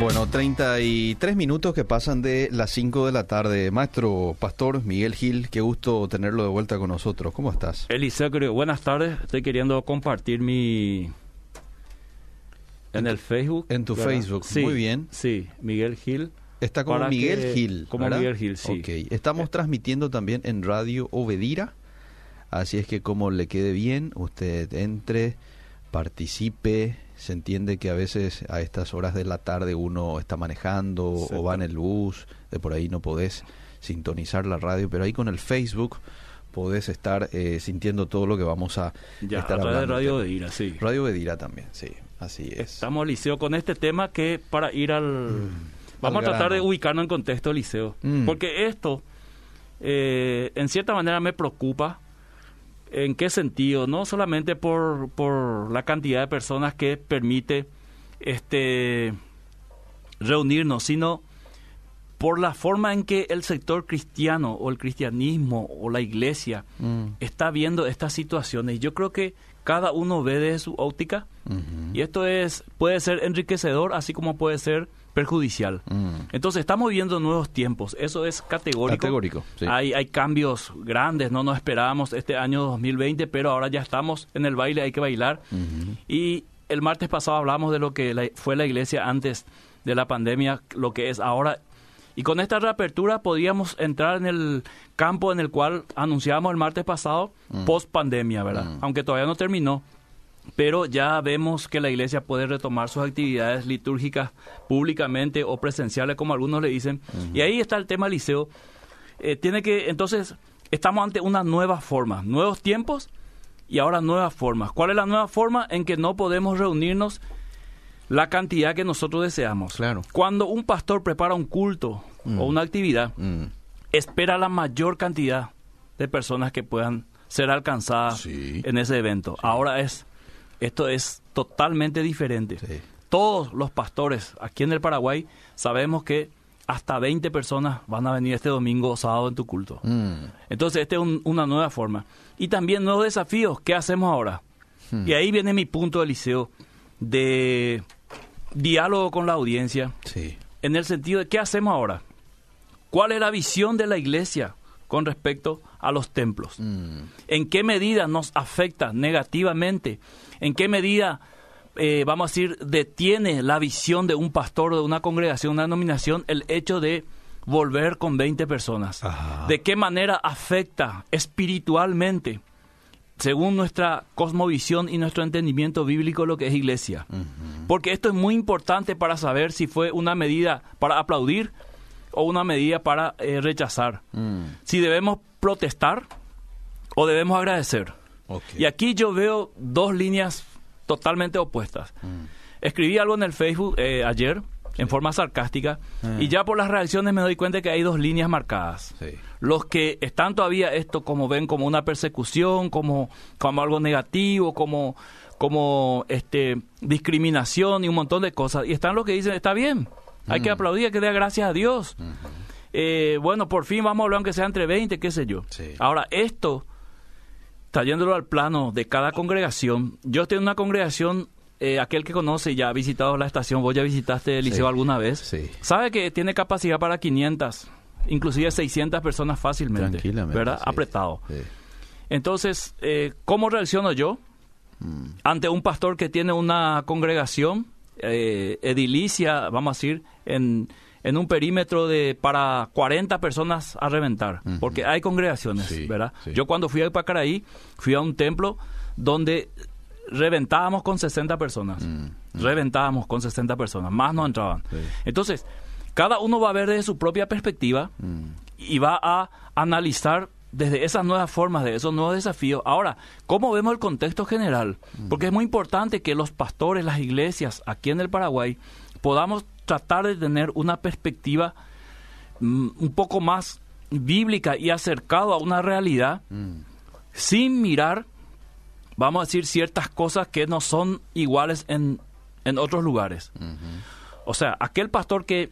Bueno, 33 minutos que pasan de las 5 de la tarde. Maestro Pastor Miguel Gil, qué gusto tenerlo de vuelta con nosotros. ¿Cómo estás? Creo, buenas tardes. Estoy queriendo compartir mi... En el Facebook. En tu ¿verdad? Facebook, Sí, muy bien. Sí, Miguel Gil. Está como Miguel que- Gil. como ¿verdad? Miguel Gil, sí. Ok, estamos transmitiendo también en Radio Obedira. Así es que como le quede bien, usted entre, participe. Se entiende que a veces a estas horas de la tarde uno está manejando o va en el bus, de por ahí no podés sintonizar la radio, pero ahí con el Facebook podés estar eh, sintiendo todo lo que vamos a Ya, a estar través de hablando. Radio de Ira, sí. Radio Obedira también, sí, así es. Estamos, Liceo, con este tema que para ir al... Vamos Al a tratar de ubicarnos en contexto, Liceo. Mm. Porque esto, eh, en cierta manera, me preocupa. ¿En qué sentido? No solamente por, por la cantidad de personas que permite este reunirnos, sino por la forma en que el sector cristiano o el cristianismo o la iglesia Mm, está viendo estas situaciones. Yo creo que cada uno ve desde su óptica y esto es puede ser enriquecedor así como puede ser perjudicial. mm. Entonces estamos viviendo nuevos tiempos, eso es categórico. Categórico, sí. Hay, hay cambios grandes, no nos esperábamos este año 2020, pero ahora ya estamos en el baile, hay que bailar. Y el martes pasado hablamos de lo que la- fue la iglesia antes de la pandemia, lo que es ahora. Y con esta reapertura podíamos entrar en el campo en el cual anunciábamos el martes pasado, post pandemia, ¿verdad? Mm. Aunque todavía no terminó. Pero ya vemos que la iglesia puede retomar sus actividades litúrgicas públicamente o presenciales, como algunos le dicen. Y ahí está el tema liceo. Eh, tiene que, entonces, estamos ante una nueva forma, nuevos tiempos y ahora nuevas formas. ¿Cuál es la nueva forma en que no podemos reunirnos la cantidad que nosotros deseamos? Claro. Cuando un pastor prepara un culto o una actividad, Mm. espera la mayor cantidad de personas que puedan ser alcanzadas Sí. en ese evento. Ahora es, esto es totalmente diferente. Sí. Todos los pastores aquí en el Paraguay sabemos que hasta 20 personas van a venir este domingo o sábado en tu culto. Mm. Entonces, esta es un- una nueva forma. Y también nuevos desafíos. ¿Qué hacemos ahora? Hmm. Y ahí viene mi punto de liceo de diálogo con la audiencia, Sí. en el sentido de qué hacemos ahora. ¿Cuál es la visión de la iglesia con respecto a los templos? Mm. ¿En qué medida nos afecta negativamente? ¿En qué medida, eh, vamos a decir, detiene la visión de un pastor, de una congregación, una denominación, el hecho de volver con 20 personas? Ajá. ¿De qué manera afecta espiritualmente, según nuestra cosmovisión y nuestro entendimiento bíblico, lo que es iglesia? Porque esto es muy importante para saber si fue una medida para aplaudir o una medida para eh, rechazar Mm. si debemos protestar o debemos agradecer. Y aquí yo veo dos líneas totalmente opuestas. Mm. Escribí algo en el Facebook eh, ayer en forma sarcástica Ah. y ya por las reacciones me doy cuenta que hay dos líneas marcadas. Sí. Los que están todavía esto como ven como una persecución, como, como algo negativo, como, como este discriminación y un montón de cosas. Y están los que dicen, está bien, hay que Mm. aplaudir, hay que dar gracias a Dios. Eh, bueno, por fin vamos a hablar aunque sea entre 20, qué sé yo. Sí. Ahora, esto, trayéndolo al plano de cada congregación, yo estoy en una congregación, eh, aquel que conoce ya ha visitado la estación, vos ya visitaste el liceo Sí. alguna vez, Sí. sabe que tiene capacidad para 500, inclusive 600 personas fácilmente, Tranquilamente. ¿verdad? sí. Apretado. Sí. Entonces, eh, ¿cómo reacciono yo Mm. ante un pastor que tiene una congregación eh, edilicia, vamos a decir, en, en un perímetro de para 40 personas a reventar? Porque hay congregaciones, Sí, ¿verdad? sí. Yo cuando fui a Pacaraí, fui a un templo donde reventábamos con 60 personas. Mm. Reventábamos con 60 personas, más no entraban. Sí. Entonces, cada uno va a ver desde su propia perspectiva Mm. y va a analizar desde esas nuevas formas, de esos nuevos desafíos. Ahora, ¿cómo vemos el contexto general? Porque es muy importante que los pastores, las iglesias aquí en el Paraguay, podamos tratar de tener una perspectiva mm, un poco más bíblica y acercado a una realidad Mm. sin mirar, vamos a decir, ciertas cosas que no son iguales en, en otros lugares. O sea, aquel pastor que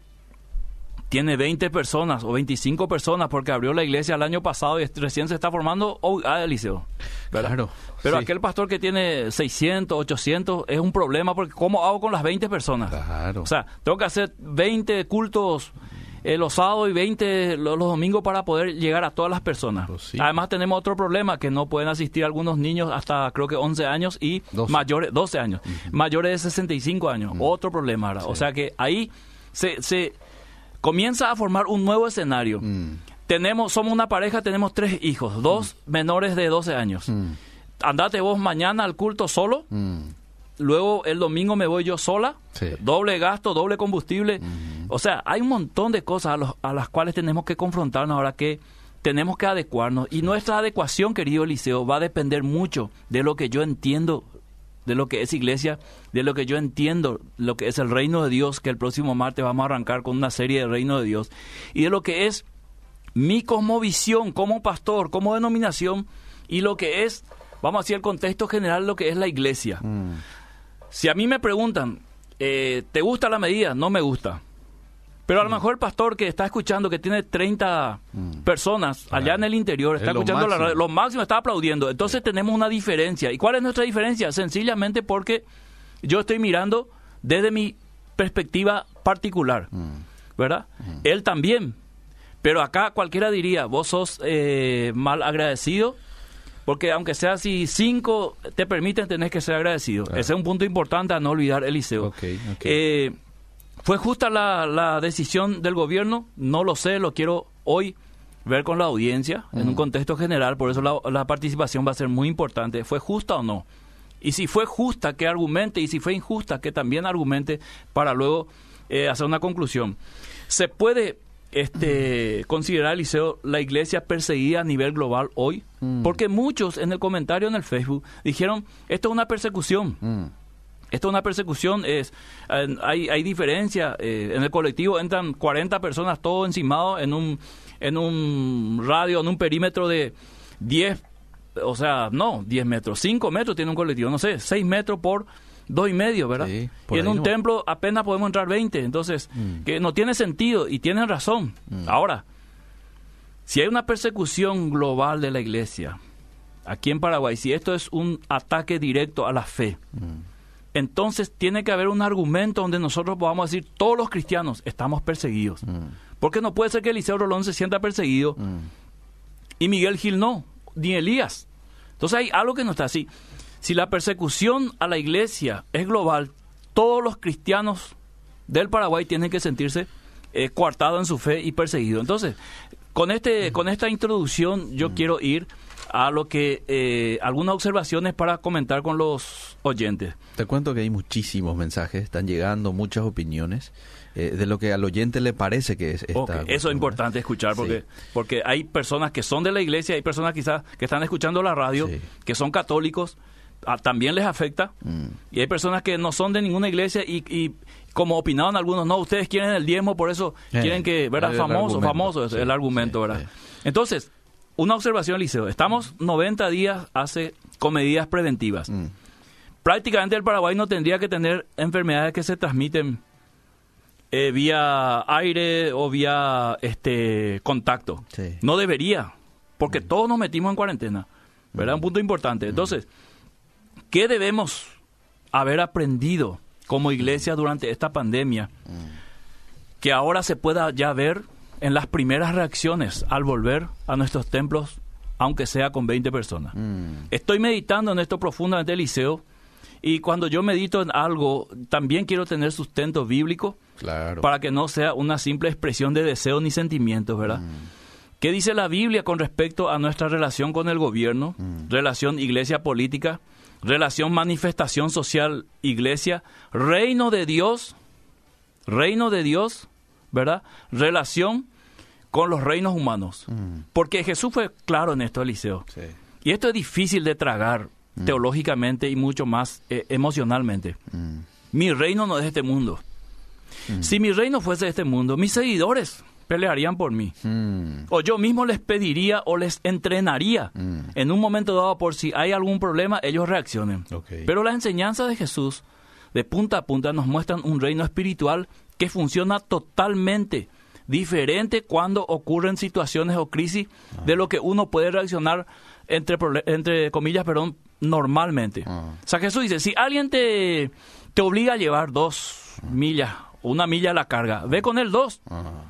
tiene 20 personas o 25 personas porque abrió la iglesia el año pasado y recién se está formando, oh, ah, Eliseo. Claro. Pero sí. aquel pastor que tiene 600, 800 es un problema porque ¿cómo hago con las 20 personas? Claro. O sea, tengo que hacer 20 cultos eh, los sábados y 20 los, los domingos para poder llegar a todas las personas. Pues sí. Además tenemos otro problema, que no pueden asistir algunos niños hasta creo que 11 años y 12. mayores, 12 años, mayores de 65 años. Otro problema ahora. O sea que ahí se, se comienza a formar un nuevo escenario. Mm, Tenemos, somos una pareja, tenemos tres hijos, dos menores de 12 años. mm, Andate vos mañana al culto solo, mm. luego el domingo me voy yo sola, Sí. doble gasto, doble combustible. O sea, hay un montón de cosas a, los- a las cuales tenemos que confrontarnos ahora que tenemos que adecuarnos. Y nuestra adecuación, querido Eliseo, va a depender mucho de lo que yo entiendo de lo que es iglesia, de lo que yo entiendo, lo que es el reino de Dios, que el próximo martes vamos a arrancar con una serie de reino de Dios, y de lo que es mi cosmovisión como pastor, como denominación, y lo que es, vamos a decir, el contexto general, lo que es la iglesia. Mm. Si a mí me preguntan, eh, ¿te gusta la medida? No me gusta. Pero a lo mejor el pastor que está escuchando, que tiene 30 personas allá en el interior, está Es lo escuchando la máximo. radio, lo máximo está aplaudiendo. Entonces tenemos una diferencia. ¿Y cuál es nuestra diferencia? Sencillamente porque yo estoy mirando desde mi perspectiva particular, ¿verdad? Él también. Pero acá cualquiera diría, vos sos eh, mal agradecido, porque aunque sea así, cinco te permiten, tenés que ser agradecido. Claro. Ese es un punto importante a no olvidar, Eliseo. Ok, ok. Eh, ¿Fue justa la, la decisión del gobierno? No lo sé, lo quiero hoy ver con la audiencia en un contexto general, por eso la, la participación va a ser muy importante. ¿Fue justa o no? Y si fue justa, que argumente, y si fue injusta, que también argumente para luego eh, hacer una conclusión. ¿Se puede este, considerar, Liceo, la iglesia perseguida a nivel global hoy? Porque muchos en el comentario en el Facebook dijeron, esto es una persecución. Mm. Esto es una persecución, es, hay, hay diferencia. eh, en el colectivo entran 40 personas, todos encimados en un, en un radio, en un perímetro de 10, o sea, no, 10 metros, 5 metros tiene un colectivo, no sé, 6 metros por dos y medio, ¿verdad? Sí, y en un no. templo apenas podemos entrar 20, entonces, que no tiene sentido y tienen razón. Ahora, si hay una persecución global de la iglesia, aquí en Paraguay, si esto es un ataque directo a la fe, entonces tiene que haber un argumento donde nosotros podamos decir, todos los cristianos estamos perseguidos. Porque no puede ser que Eliseo Rolón se sienta perseguido y Miguel Gil no, ni Elías. Entonces hay algo que no está así. Si la persecución a la iglesia es global, todos los cristianos del Paraguay tienen que sentirse eh, coartados en su fe y perseguidos. Entonces, con, este, con esta introducción yo quiero ir a lo que eh, algunas observaciones para comentar con los oyentes. Te cuento que hay muchísimos mensajes, están llegando muchas opiniones eh, de lo que al oyente le parece que es esta. Eso es importante escuchar porque, Sí. porque hay personas que son de la iglesia, hay personas quizás que están escuchando la radio, Sí. que son católicos, también les afecta. Mm. Y hay personas que no son de ninguna iglesia y, y como opinaban algunos, no, ustedes quieren el diezmo, por eso Eh, quieren que, ¿verdad? el Famoso, famoso es sí, el argumento, ¿verdad? Entonces, una observación, Liceo. Estamos 90 días hace con medidas preventivas. Mm. Prácticamente el Paraguay no tendría que tener enfermedades que se transmiten eh, vía aire o vía este contacto. Sí. No debería, porque todos nos metimos en cuarentena. ¿Verdad? Un punto importante. Entonces, ¿qué debemos haber aprendido como iglesia durante esta pandemia? Que ahora se pueda ya ver en las primeras reacciones al volver a nuestros templos, aunque sea con 20 personas. Mm. Estoy meditando en esto profundamente, Eliseo, y cuando yo medito en algo, también quiero tener sustento bíblico Claro. para que no sea una simple expresión de deseos ni sentimientos, ¿verdad? ¿Qué dice la Biblia con respecto a nuestra relación con el gobierno, relación iglesia-política, relación manifestación social iglesia, reino de Dios, reino de Dios, ¿verdad? Relación con los reinos humanos. Porque Jesús fue claro en esto, Eliseo. Sí. Y esto es difícil de tragar teológicamente y mucho más eh, emocionalmente. Mm. Mi reino no es de este mundo. Si mi reino fuese de este mundo, mis seguidores pelearían por mí. Mm. O yo mismo les pediría o les entrenaría Mm. en un momento dado por si hay algún problema, ellos reaccionen. Pero las enseñanzas de Jesús, de punta a punta, nos muestran un reino espiritual que funciona totalmente diferente cuando ocurren situaciones o crisis de lo que uno puede reaccionar entre, entre comillas, perdón, normalmente. Ah. O sea, Jesús dice, si alguien te, te obliga a llevar dos millas, o una milla a la carga, ve con él dos. Ah.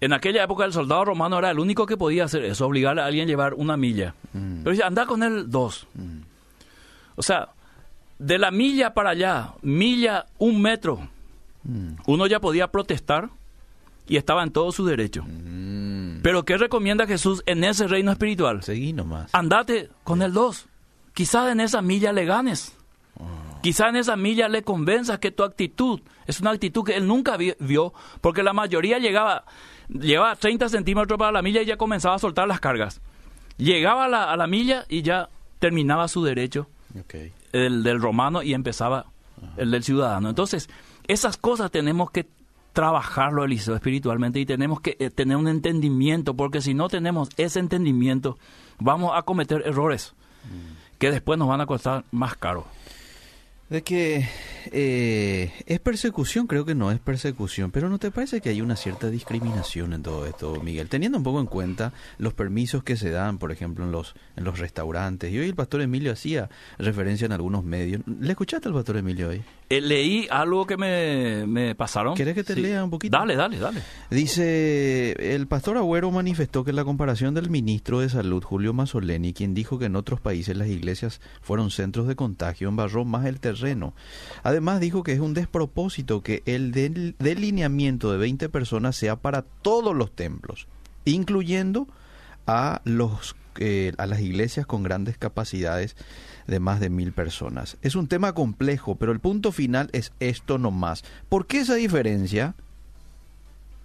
En aquella época el soldado romano era el único que podía hacer eso, obligar a alguien a llevar una milla. Mm. Pero dice, anda con él dos. O sea, de la milla para allá, milla, un metro, Mm. uno ya podía protestar y estaba en todo su derecho. Mm. Pero ¿qué recomienda Jesús en ese reino espiritual? Seguí nomás. Andate con el dos. Quizás en esa milla le ganes. Quizás en esa milla le convenzas que tu actitud es una actitud que él nunca vi- vio, porque la mayoría llegaba, llevaba 30 centímetros para la milla y ya comenzaba a soltar las cargas. Llegaba a la, a la milla y ya terminaba su derecho, Ok. el del romano, y empezaba el del ciudadano. Entonces, esas cosas tenemos que trabajarlo, Eliseo, espiritualmente, y tenemos que eh, tener un entendimiento, porque si no tenemos ese entendimiento, vamos a cometer errores que después nos van a costar más caro. De que eh, es persecución, creo que no es persecución, pero ¿no te parece que hay una cierta discriminación en todo esto, Miguel? Teniendo un poco en cuenta los permisos que se dan, por ejemplo, en los, en los restaurantes. Y hoy el pastor Emilio hacía referencia en algunos medios. ¿Le escuchaste al pastor Emilio hoy? Eh, leí algo que me, me pasaron. ¿Querés que te lea un poquito? Dale, dale, dale. Dice, el pastor Agüero manifestó que la comparación del ministro de Salud, Julio Mazzoleni, quien dijo que en otros países las iglesias fueron centros de contagio, embarró más el terreno. Además dijo que es un despropósito que el del- delineamiento de 20 personas sea para todos los templos, incluyendo a los eh, a las iglesias con grandes capacidades de más de mil personas. Es un tema complejo, pero el punto final es esto nomás. ¿Por qué esa diferencia?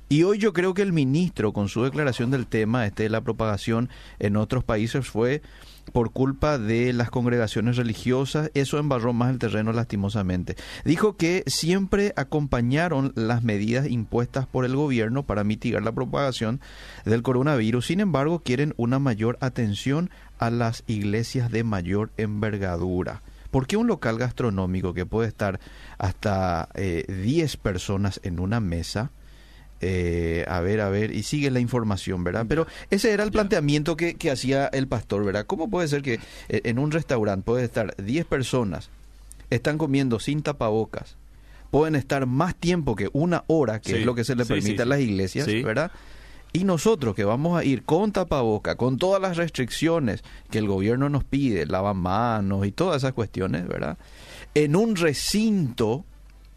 Y hoy yo creo que el ministro, con su declaración del tema este la propagación en otros países, fue por culpa de las congregaciones religiosas, eso embarró más el terreno lastimosamente. Dijo que siempre acompañaron las medidas impuestas por el gobierno para mitigar la propagación del coronavirus, sin embargo quieren una mayor atención a las iglesias de mayor envergadura. ¿Por qué un local gastronómico que puede estar hasta eh, 10 personas en una mesa? Eh, a ver, a ver, y sigue la información, ¿verdad? Pero ese era el planteamiento que, que hacía el pastor, ¿verdad? ¿Cómo puede ser que eh, en un restaurante puede estar 10 personas, están comiendo sin tapabocas, pueden estar más tiempo que una hora, que Sí, es lo que se le sí, permite sí, a las iglesias. ¿verdad? Y nosotros que vamos a ir con tapaboca, con todas las restricciones que el gobierno nos pide, lavamanos y todas esas cuestiones, ¿verdad? En un recinto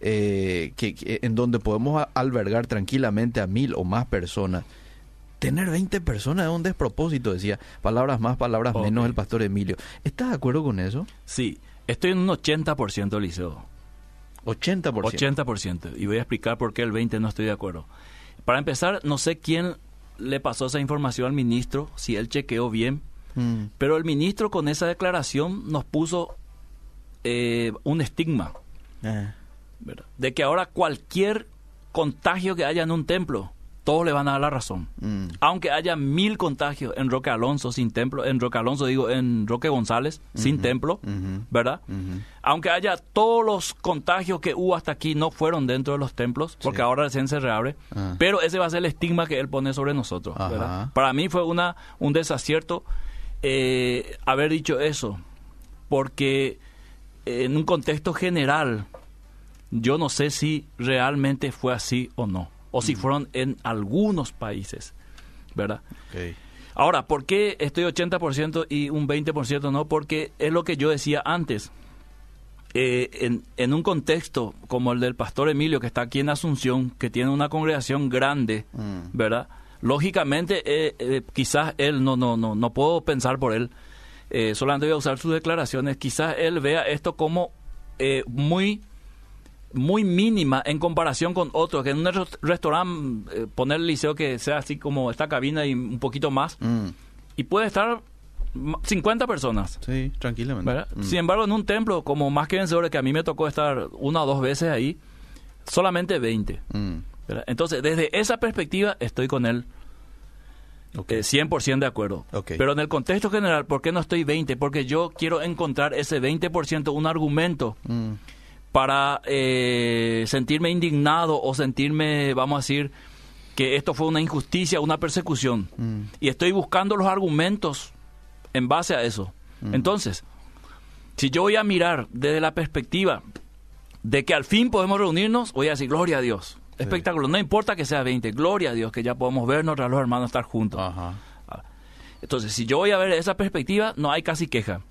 eh, que, que- en donde podemos albergar tranquilamente a mil o más personas. Tener 20 personas es un despropósito, decía. Palabras más, palabras menos el pastor Emilio. ¿Estás de acuerdo con eso? Sí, estoy en un 80% Liceo. 80%. 80%. Y voy a explicar por qué el 20% no estoy de acuerdo. Para empezar, no sé quién le pasó esa información al ministro, si él chequeó bien, Mm, pero el ministro con esa declaración nos puso eh, un estigma, eh, de que ahora cualquier contagio que haya en un templo, todos le van a dar la razón. mm, Aunque haya mil contagios en Roque Alonso sin templo, en Roque Alonso digo, en Roque González sin templo, ¿verdad? Aunque haya todos los contagios que hubo hasta aquí no fueron dentro de los templos, porque Sí. ahora recién se reabre, Ah. pero ese va a ser el estigma que él pone sobre nosotros. Para mí fue una un desacierto eh, haber dicho eso, porque en un contexto general yo no sé si realmente fue así o no, o si fueron en algunos países, ¿verdad? Ahora, ¿por qué estoy 80% y un 20% no? Porque es lo que yo decía antes. Eh, en, en un contexto como el del pastor Emilio, que está aquí en Asunción, que tiene una congregación grande, Mm. ¿verdad? Lógicamente, eh, eh, quizás él, no, no, no, no puedo pensar por él, solamente voy a usar sus declaraciones, quizás él vea esto como muy muy mínima en comparación con otros, que en un res- restaurante eh, poner el liceo que sea así como esta cabina y un poquito más, Mm, y puede estar m- 50 personas. Sí, tranquilamente. Mm. Sin embargo, en un templo como más que vencedores, que a mí me tocó estar una o dos veces ahí, solamente 20. Mm. Entonces, desde esa perspectiva, estoy con él ok. eh, 100% de acuerdo. Ok. Pero en el contexto general, ¿por qué no estoy 20? Porque yo quiero encontrar ese 20%, un argumento Mm, para eh, sentirme indignado o sentirme, vamos a decir, que esto fue una injusticia, una persecución. Mm. Y estoy buscando los argumentos en base a eso. Mm. Entonces, si yo voy a mirar desde la perspectiva de que al fin podemos reunirnos, voy a decir, gloria a Dios. Espectáculo, no importa que sea 20, gloria a Dios, que ya podemos vernos, los hermanos estar juntos. Ajá. Entonces, si yo voy a ver esa perspectiva, no hay casi queja.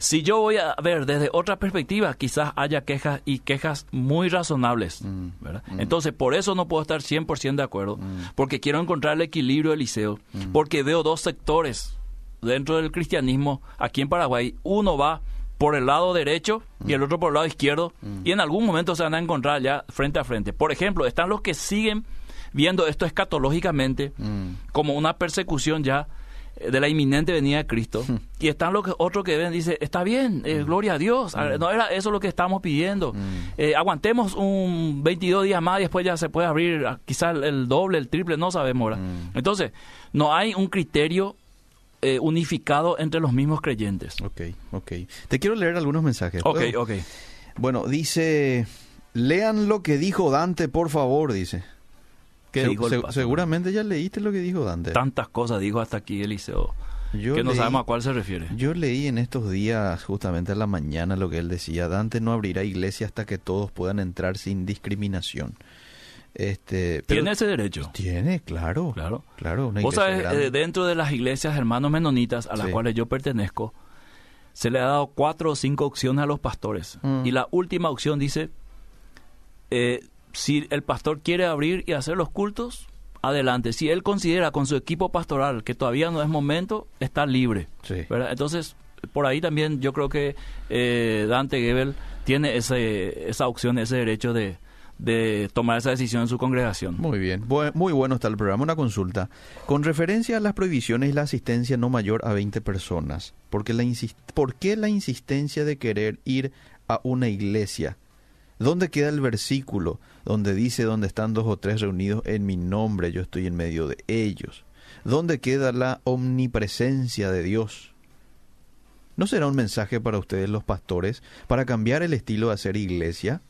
Si yo voy a ver desde otra perspectiva, quizás haya quejas y quejas muy razonables. Mm, ¿verdad? mm. Entonces, por eso no puedo estar 100% de acuerdo, Mm. porque quiero encontrar el equilibrio del liceo, porque veo dos sectores dentro del cristianismo aquí en Paraguay. Uno va por el lado derecho y el otro por el lado izquierdo, y en algún momento se van a encontrar ya frente a frente. Por ejemplo, están los que siguen viendo esto escatológicamente como una persecución ya de la inminente venida de Cristo. Y están los que, otros que ven, dice, está bien, eh, gloria a Dios, Ah, no era eso lo que estamos pidiendo. Eh, aguantemos un 22 días más y después ya se puede abrir ah, quizás el, doble, el triple, no sabemos. ¿verdad? Entonces, no hay un criterio eh, unificado entre los mismos creyentes. Ok, ok. Te quiero leer algunos mensajes. Ok, ¿puedo? ok. Bueno, dice, lean lo que dijo Dante, por favor, dice. Seguramente ya leíste lo que dijo Dante. Tantas cosas dijo hasta aquí Eliseo, Yo que no leí- sabemos a cuál se refiere. Yo leí en estos días, justamente a la mañana, lo que él decía. Dante no abrirá iglesia hasta que todos puedan entrar sin discriminación. Este, pero- Tiene ese derecho. Tiene, claro. Claro. Claro, Vos sabés, eh, dentro de las iglesias hermanos menonitas a las Sí. cuales yo pertenezco, se le ha dado cuatro o cinco opciones a los pastores. Mm. Y la última opción dice, eh, si el pastor quiere abrir y hacer los cultos, adelante. Si él considera con su equipo pastoral que todavía no es momento, está libre. Sí. ¿verdad? Entonces, por ahí también yo creo que eh, Dante Gebel tiene ese, esa opción, ese derecho de, de tomar esa decisión en su congregación. Muy bien, Bu- muy bueno está el programa. Una consulta. Con referencia a las prohibiciones y la asistencia no mayor a 20 personas, ¿por qué la, ¿por qué la insistencia de querer ir a una iglesia? ¿Dónde queda el versículo donde dice donde están dos o tres reunidos en mi nombre, yo estoy en medio de ellos? ¿Dónde queda la omnipresencia de Dios? ¿No será un mensaje para ustedes los pastores para cambiar el estilo de hacer iglesia?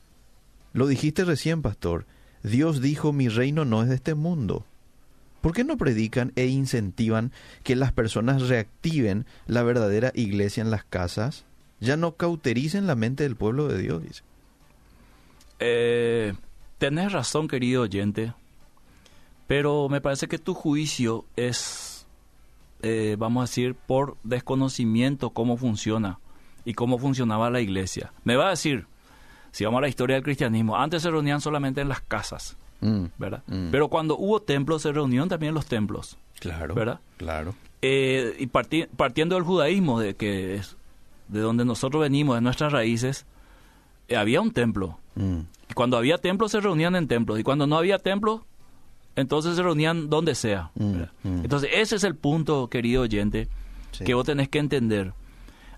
Lo dijiste recién, pastor. Dios dijo, mi reino no es de este mundo. ¿Por qué no predican e incentivan que las personas reactiven la verdadera iglesia en las casas? Ya no cautericen la mente del pueblo de Dios, dice. Eh, tenés razón, querido oyente, pero me parece que tu juicio es, eh, vamos a decir, por desconocimiento cómo funciona y cómo funcionaba la iglesia. Me va a decir, si vamos a la historia del cristianismo, antes se reunían solamente en las casas, Mm, ¿verdad? Mm. Pero cuando hubo templos, se reunieron también en los templos, claro. ¿verdad? Claro. Eh, y parti- partiendo del judaísmo, de que es de donde nosotros venimos, de nuestras raíces, eh, había un templo. Mm, Y cuando había templos se reunían en templos. Y cuando no había templos, entonces se reunían donde sea. Mm, mm. Entonces ese es el punto, querido oyente, sí. que vos tenés que entender.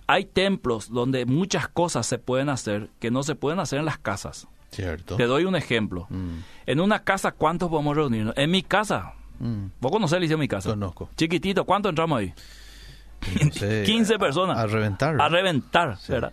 Hay templos donde muchas cosas se pueden hacer que no se pueden hacer en las casas. Cierto. Te doy un ejemplo. Mm, En una casa, ¿cuántos podemos reunirnos? En mi casa. mm. ¿Vos conocés el liceo de mi casa? Conozco. Chiquitito, ¿cuánto entramos ahí? No sé, 15 a- personas. A, reventar. A reventar, Sí. ¿verdad?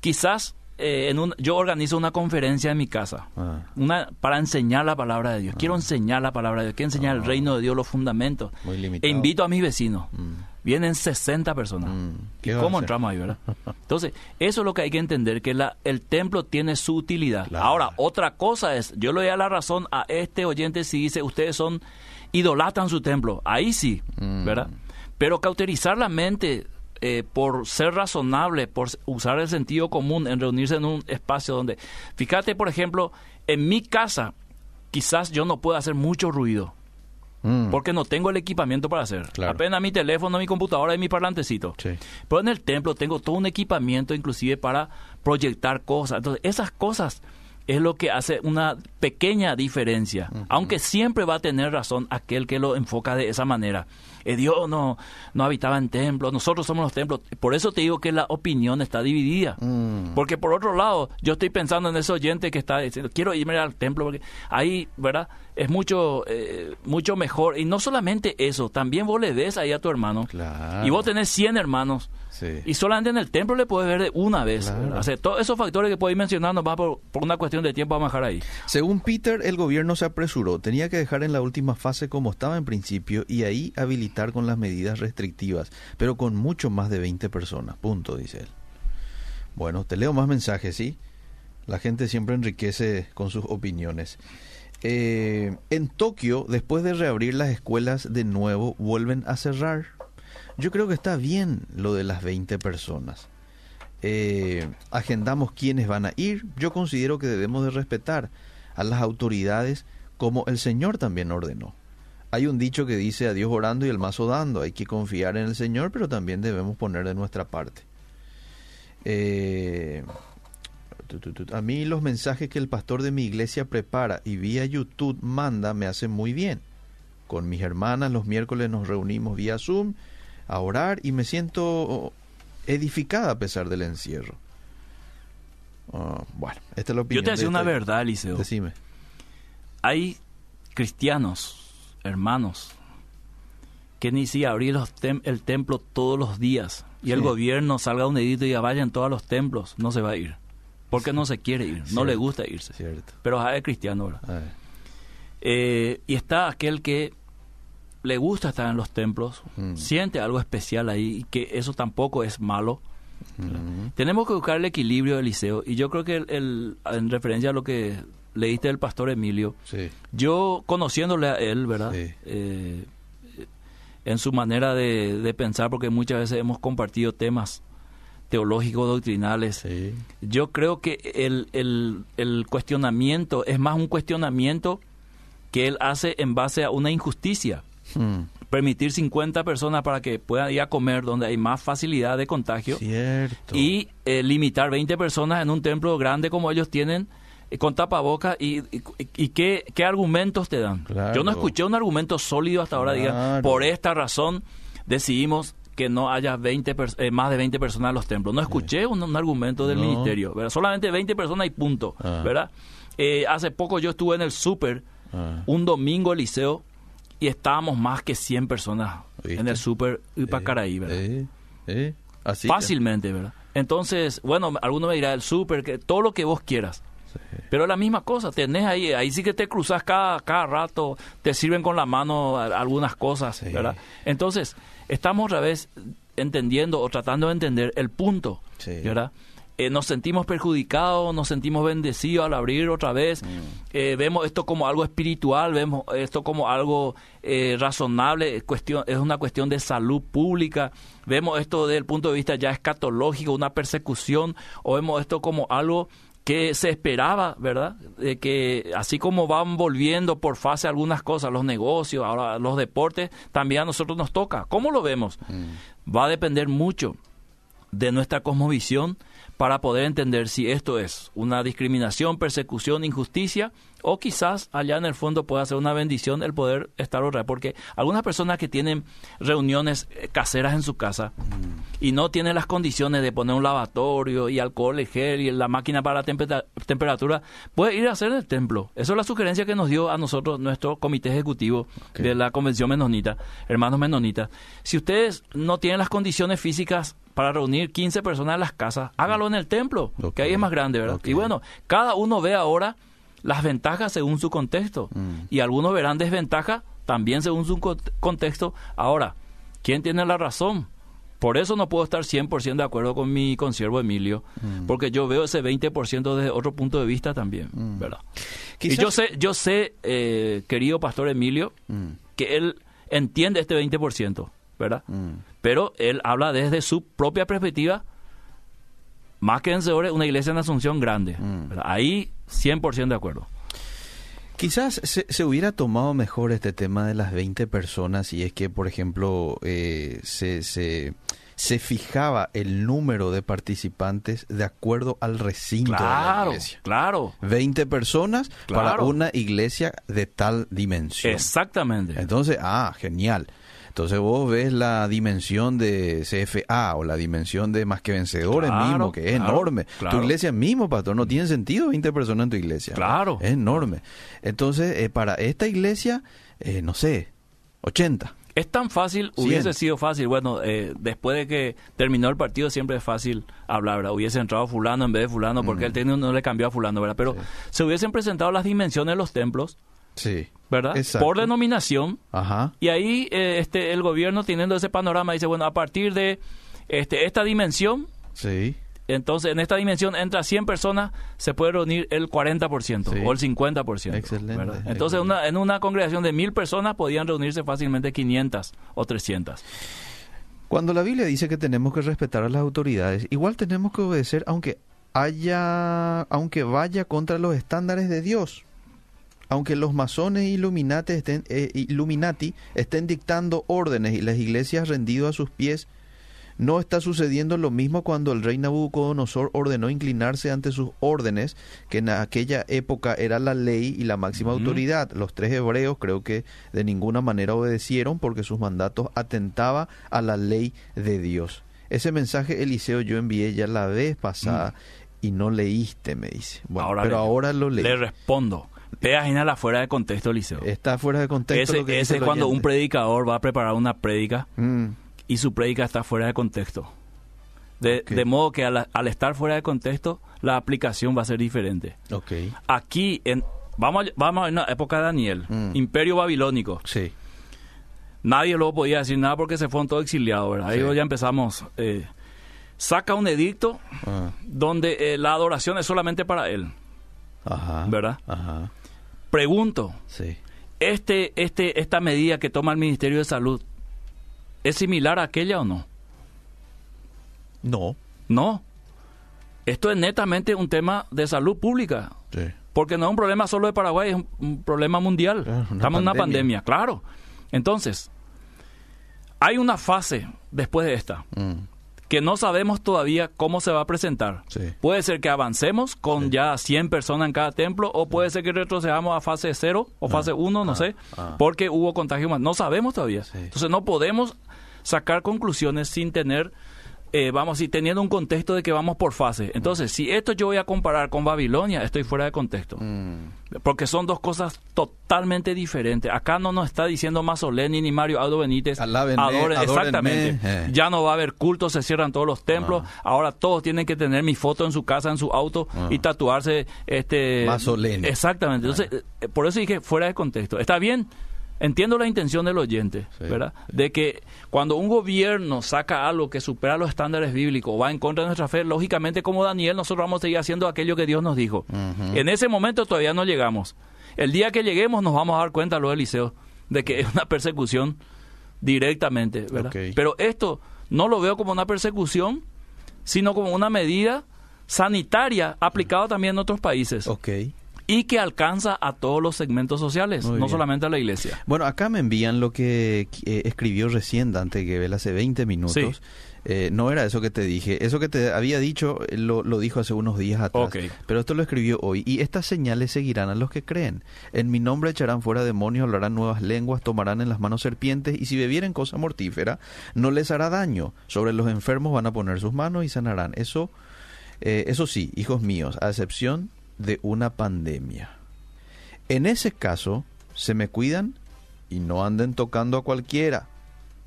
Quizás eh, en un, yo organizo una conferencia en mi casa. Ah, una para enseñar la palabra de Dios. Quiero enseñar la palabra de Dios, quiero enseñar el Ah. reino de Dios, los fundamentos. muy. E invito a mis vecinos. Mm, Vienen 60 personas. mm. ¿Y ¿Qué va a cómo entramos ahí, verdad? Entonces, eso es lo que hay que entender, que la, el templo tiene su utilidad. Claro. Ahora, otra cosa es, yo le doy a la razón a este oyente si dice, ustedes son, idolatran su templo. Ahí sí, Mm. ¿verdad? Pero cauterizar la mente eh, por ser razonable, por usar el sentido común en reunirse en un espacio donde... Fíjate, por ejemplo, en mi casa, quizás yo no pueda hacer mucho ruido. Mm, Porque no tengo el equipamiento para hacer. Claro. Apenas mi teléfono, mi computadora y mi parlantecito. sí. Pero en el templo tengo todo un equipamiento inclusive para proyectar cosas. Entonces, esas cosas es lo que hace una pequeña diferencia. Aunque siempre va a tener razón aquel que lo enfoca de esa manera. Dios no, no habitaba en templos, nosotros somos los templos. Por eso te digo que la opinión está dividida. Mm, Porque por otro lado, yo estoy pensando en ese oyente que está diciendo, quiero irme al templo, porque ahí, ¿verdad? Es mucho, eh, mucho mejor. Y no solamente eso, también vos le ves ahí a tu hermano. Claro. Y vos tenés 100 hermanos. Sí. Y solamente en el templo le puedes ver de una vez. Claro. O sea, todos esos factores que podéis mencionar nos va por, por una cuestión de tiempo, a dejar ahí. Según Peter, el gobierno se apresuró. Tenía que dejar en la última fase como estaba en principio y ahí con las medidas restrictivas, pero con mucho más de 20 personas. Punto, dice él. Bueno, te leo más mensajes, ¿sí? La gente siempre enriquece con sus opiniones. Eh, en Tokio, después de reabrir las escuelas de nuevo, vuelven a cerrar. Yo creo que está bien lo de las 20 personas. Eh, agendamos quiénes van a ir. Yo considero que debemos de respetar a las autoridades como el Señor también ordenó. Hay un dicho que dice a Dios orando y el mazo dando. Hay que confiar en el Señor, pero también debemos poner de nuestra parte. Eh, a mí los mensajes que el pastor de mi iglesia prepara y vía YouTube manda me hacen muy bien. Con mis hermanas los miércoles nos reunimos vía Zoom a orar y me siento edificada a pesar del encierro. Ah, bueno, esta es la opinión. Yo te decía una este- verdad, Liceo. Decime. Hay cristianos, hermanos, que ni si abrir los tem- el templo todos los días y el gobierno salga un edito y diga vayan todos los templos, no se va a ir. Porque no se quiere ir, no le gusta irse. Cierto. Pero es cristiano, ¿verdad? A ver. Eh, y está aquel que le gusta estar en los templos, Mm. siente algo especial ahí y que eso tampoco es malo. Ujú. Tenemos que buscar el equilibrio del liceo y yo creo que el- el- en referencia a lo que leíste del pastor Emilio, Sí. yo conociéndole a él, ¿verdad? Sí. Eh, en su manera de, de pensar, porque muchas veces hemos compartido temas teológicos, doctrinales. Sí. Yo creo que el, el, el cuestionamiento es más un cuestionamiento que él hace en base a una injusticia. Mm. Permitir 50 personas para que puedan ir a comer donde hay más facilidad de contagio Cierto. y eh, limitar 20 personas en un templo grande como ellos tienen con tapaboca y, y, y qué, qué argumentos te dan. Claro. Yo no escuché un argumento sólido hasta ahora, Claro. por esta razón decidimos que no haya 20 pers- eh, más de 20 personas en los templos. No escuché un, un argumento del No. ministerio, ¿verdad? Solamente 20 personas y punto, Ah. ¿verdad? Eh, hace poco yo estuve en el súper Ah. un domingo liceo y estábamos más que 100 personas ¿Viste? en el súper Ipacaraí, ¿verdad? Eh, eh, Así. Fácilmente, ¿verdad? Entonces, bueno, alguno me dirá el súper, que todo lo que vos quieras. Pero es la misma cosa, tenés ahí, ahí sí que te cruzas cada, cada rato, te sirven con la mano algunas cosas, Sí. ¿verdad? Entonces, estamos otra vez entendiendo o tratando de entender el punto, Sí. ¿verdad? Eh, nos sentimos perjudicados, nos sentimos bendecidos al abrir otra vez, Mm. Eh, vemos esto como algo espiritual, vemos esto como algo eh, razonable, es cuestión, es una cuestión de salud pública, vemos esto desde el punto de vista ya escatológico, una persecución, o vemos esto como algo que se esperaba, ¿verdad? De que así como van volviendo por fase algunas cosas, los negocios, ahora los deportes, también a nosotros nos toca. ¿Cómo lo vemos? Mm. Va a depender mucho de nuestra cosmovisión para poder entender si esto es una discriminación, persecución, injusticia o quizás allá en el fondo pueda ser una bendición el poder estar otra porque algunas personas que tienen reuniones eh, caseras en su casa y no tienen las condiciones de poner un lavatorio y alcohol y gel y la máquina para la tempera- temperatura puede ir a hacer el templo. Esa es la sugerencia que nos dio a nosotros nuestro comité ejecutivo de la convención menonita, hermanos menonitas. Si ustedes no tienen las condiciones físicas para reunir 15 personas en las casas, hágalo en el templo, Ok. que ahí es más grande, ¿verdad? Y bueno, cada uno ve ahora las ventajas según su contexto. Mm. Y algunos verán desventajas también según su cont- contexto. Ahora, ¿quién tiene la razón? Por eso no puedo estar 100% de acuerdo con mi consiervo Emilio, Mm. porque yo veo ese 20% desde otro punto de vista también, ¿verdad? Quizás- Y yo sé, yo sé eh, querido pastor Emilio, Mm. que él entiende este 20%, ¿verdad? Mm. Pero él habla desde su propia perspectiva, más que vencedores, una iglesia en Asunción grande. Mm. Ahí 100% de acuerdo. Quizás se, se hubiera tomado mejor este tema de las 20 personas y es que, por ejemplo, eh, se, se, se fijaba el número de participantes de acuerdo al recinto de la Claro, iglesia. claro. 20 personas para Claro. una iglesia de tal dimensión. Exactamente. Entonces, ah, genial. Entonces vos ves la dimensión de CFA o la dimensión de Más que Vencedores Claro, mismo, que es claro, enorme. claro. Tu iglesia mismo, pastor, no tiene sentido 20 personas en tu iglesia. Claro. Es enorme. Entonces, eh, para esta iglesia, eh, no sé, 80. Es tan fácil, hubiese sido fácil. Bueno, eh, después de que terminó el partido siempre es fácil hablar, ¿verdad? Hubiese entrado fulano en vez de fulano porque el técnico no le cambió a fulano, ¿verdad? Pero se hubiesen presentado las dimensiones de los templos. Sí. ¿Verdad? Por denominación. Ajá. Y ahí eh, este el gobierno teniendo ese panorama dice, bueno, a partir de este esta dimensión, sí. Entonces, en esta dimensión, entra 100 personas, se puede reunir el 40% o el 50%. Excelente. Entonces, Una, en una congregación de mil personas podían reunirse fácilmente 500 o 300. Cuando la Biblia dice que tenemos que respetar a las autoridades, igual tenemos que obedecer aunque haya, aunque vaya contra los estándares de Dios. Aunque los masones Illuminati estén, eh, Illuminati estén dictando órdenes y las iglesias rendido a sus pies, no está sucediendo lo mismo cuando el rey Nabucodonosor ordenó inclinarse ante sus órdenes, que en aquella época era la ley y la máxima autoridad. Los tres hebreos creo que de ninguna manera obedecieron porque sus mandatos atentaba a la ley de Dios. Ese mensaje, Eliseo, yo envié ya la vez pasada y no leíste, me dice. Bueno, pero ahora lo leí. Le respondo. La fuera de contexto, Eliseo. Está fuera de contexto. Ese, ese es cuando un predicador va a preparar una prédica mm y su prédica está fuera de contexto. De, modo que al, estar fuera de contexto, la aplicación va a ser diferente. Okay. Aquí, en, vamos, a, vamos a una época de Daniel, mm. Imperio Babilónico. Sí. Nadie luego podía decir nada porque se fueron todos exiliados, ¿verdad? Ahí ya empezamos. Eh, saca un edicto ah. donde eh, la adoración es solamente para él. Ajá. ¿Verdad? Ajá. Pregunto. Sí. Este, este, esta medida que toma el Ministerio de Salud ¿Es similar a aquella o no? No. No. Esto es netamente un tema de salud pública. Sí. Porque no es un problema solo de Paraguay, es un, problema mundial. Estamos en una pandemia, claro. Entonces, hay una fase después de esta mm. Que no sabemos todavía cómo se va a presentar. Puede ser que avancemos con ya 100 personas en cada templo o puede ser que retrocedamos a fase 0 o fase 1, no ah, sé, ah. porque hubo contagio más. No sabemos todavía. Entonces no podemos sacar conclusiones sin tener, eh, vamos, y teniendo un contexto de que vamos por fase. Entonces, si esto yo voy a comparar con Babilonia, estoy fuera de contexto. Mm. Porque son dos cosas totalmente diferentes. Acá no nos está diciendo Masoleni ni Mario Aldo Benítez. adoren, exactamente. Eh. Ya no va a haber culto, se cierran todos los templos. Ah. Ahora todos tienen que tener mi foto en su casa, en su auto y ah. tatuarse este Masoleni. Exactamente. Entonces, eh, por eso dije fuera de contexto. Está bien Entiendo la intención del oyente, ¿verdad? De que cuando un gobierno saca algo que supera los estándares bíblicos, va en contra de nuestra fe, lógicamente como Daniel nosotros vamos a seguir haciendo aquello que Dios nos dijo. En ese momento todavía no llegamos. El día que lleguemos nos vamos a dar cuenta, los Eliseo, de que es una persecución directamente, ¿verdad? Pero esto no lo veo como una persecución, sino como una medida sanitaria aplicada también en otros países. Okay y que alcanza a todos los segmentos sociales, no solamente a la iglesia. Bueno, acá me envían lo que eh, escribió recién Dante Gebel hace 20 minutos. Eh, no era eso que te dije. Eso que te había dicho eh, lo, dijo hace unos días atrás. Pero esto lo escribió hoy. Y estas señales seguirán a los que creen. En mi nombre echarán fuera demonios, hablarán nuevas lenguas, tomarán en las manos serpientes y si bebieren cosa mortífera, no les hará daño. Sobre los enfermos van a poner sus manos y sanarán. Eso, eso sí, hijos míos, a excepción de una pandemia. En ese caso, se me cuidan y no anden tocando a cualquiera.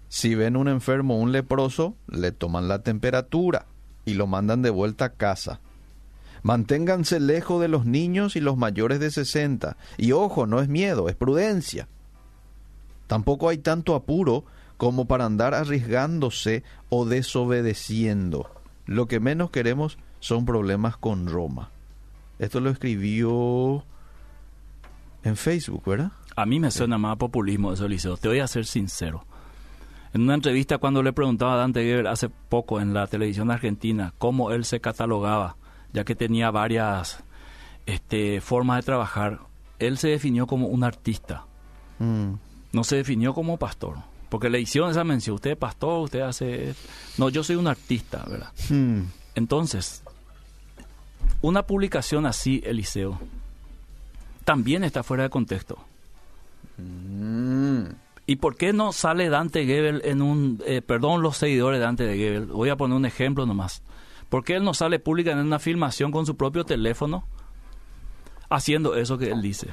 Si ven un enfermo o un leproso, le toman la temperatura y lo mandan de vuelta a casa. Manténganse lejos de los niños y los mayores de 60. Y ojo, no es miedo, es prudencia. Tampoco hay tanto apuro como para andar arriesgándose o desobedeciendo. Lo que menos queremos son problemas con Roma. Esto lo escribió en Facebook, ¿verdad? A mí me suena más populismo eso, Liceo. Te voy a ser sincero. En una entrevista cuando le preguntaba a Dante Gebel hace poco en la televisión argentina cómo él se catalogaba, ya que tenía varias este, formas de trabajar, él se definió como un artista. Mm. No se definió como pastor. Porque le hicieron esa mención, usted es pastor, usted hace... No, yo soy un artista, ¿verdad? Mm. Entonces, una publicación así, Eliseo, también está fuera de contexto. Mm. ¿Y por qué no sale Dante Gebel en un... Eh, perdón, los seguidores de Dante de Gebel, voy a poner un ejemplo nomás. ¿Por qué él no sale pública en una filmación con su propio teléfono haciendo eso que él dice?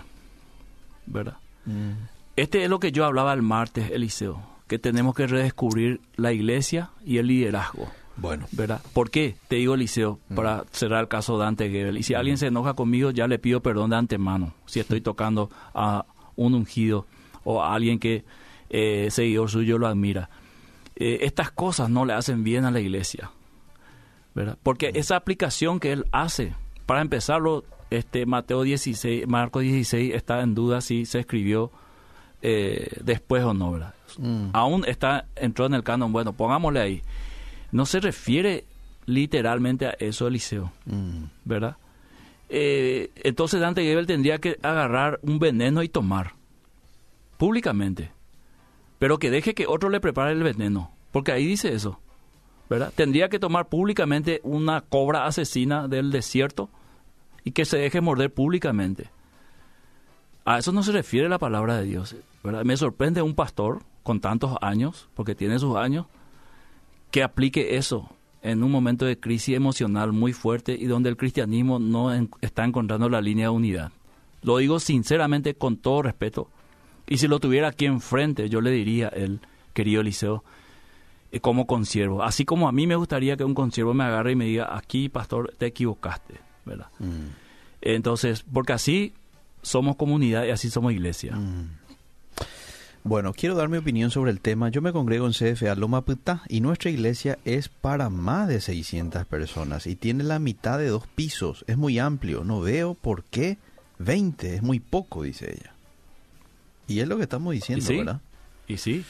¿Verdad? Mm. Este es lo que yo hablaba el martes, Eliseo. que tenemos que redescubrir la iglesia y el liderazgo. Bueno. ¿Verdad? ¿Por qué? Te digo, Eliseo, para cerrar el caso de Dante Gebel. Y si alguien se enoja conmigo, ya le pido perdón de antemano. Si estoy tocando a un ungido o a alguien que eh, seguidor suyo lo admira. Eh, estas cosas no le hacen bien a la iglesia. ¿verdad? Porque esa aplicación que él hace, para empezarlo, este Mateo 16, Marco 16 está en duda si se escribió eh, después o no, ¿verdad? Mm. Aún está, entró en el canon, bueno, pongámosle ahí. No se refiere literalmente a eso Eliseo, Mm. ¿verdad? Eh, entonces Dante Gebel tendría que agarrar un veneno y tomar, públicamente, pero que deje que otro le prepare el veneno, porque ahí dice eso, ¿verdad? Tendría que tomar públicamente una cobra asesina del desierto y que se deje morder públicamente. A eso no se refiere la palabra de Dios. ¿verdad? Me sorprende un pastor con tantos años, porque tiene sus años, que aplique eso en un momento de crisis emocional muy fuerte y donde el cristianismo no en- está encontrando la línea de unidad. Lo digo sinceramente con todo respeto. Y si lo tuviera aquí enfrente, yo le diría, el querido Eliseo, eh, como consiervo. Así como a mí me gustaría que un consiervo me agarre y me diga, aquí, pastor, te equivocaste. ¿verdad? Mm. Entonces, porque así somos comunidad y así somos iglesia. Mm. Bueno, quiero dar mi opinión sobre el tema. Yo me congrego en CFA Loma Putá y nuestra iglesia es para más de 600 personas y tiene la mitad de dos pisos. Es muy amplio. No veo por qué 20. Es muy poco, dice ella. Y es lo que estamos diciendo, ¿Y sí? ¿verdad? Y sí,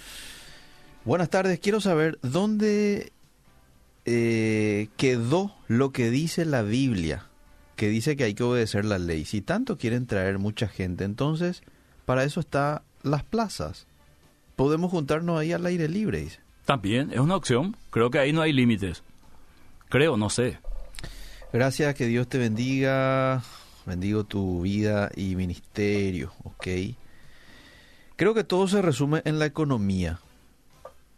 Buenas tardes. Quiero saber dónde eh, quedó lo que dice la Biblia, que dice que hay que obedecer la ley. Si tanto quieren traer mucha gente, entonces para eso está las plazas. Podemos juntarnos ahí al aire libre. dice. también es una opción. Creo que ahí no hay límites. Creo, no sé. Gracias, que Dios te bendiga. Bendigo tu vida y ministerio, ¿ok? Creo que todo se resume en la economía.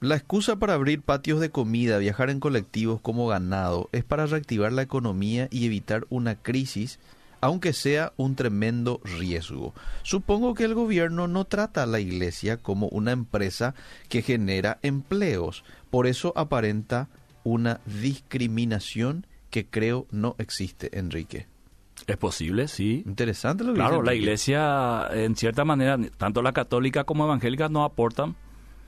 La excusa para abrir patios de comida, viajar en colectivos como ganado, es para reactivar la economía y evitar una crisis, aunque sea un tremendo riesgo. Supongo que el gobierno no trata a la iglesia como una empresa que genera empleos, por eso aparenta una discriminación que creo no existe, Enrique. Es posible, sí. Interesante lo que Claro, dice la iglesia, en cierta manera, tanto la católica como evangélica no aportan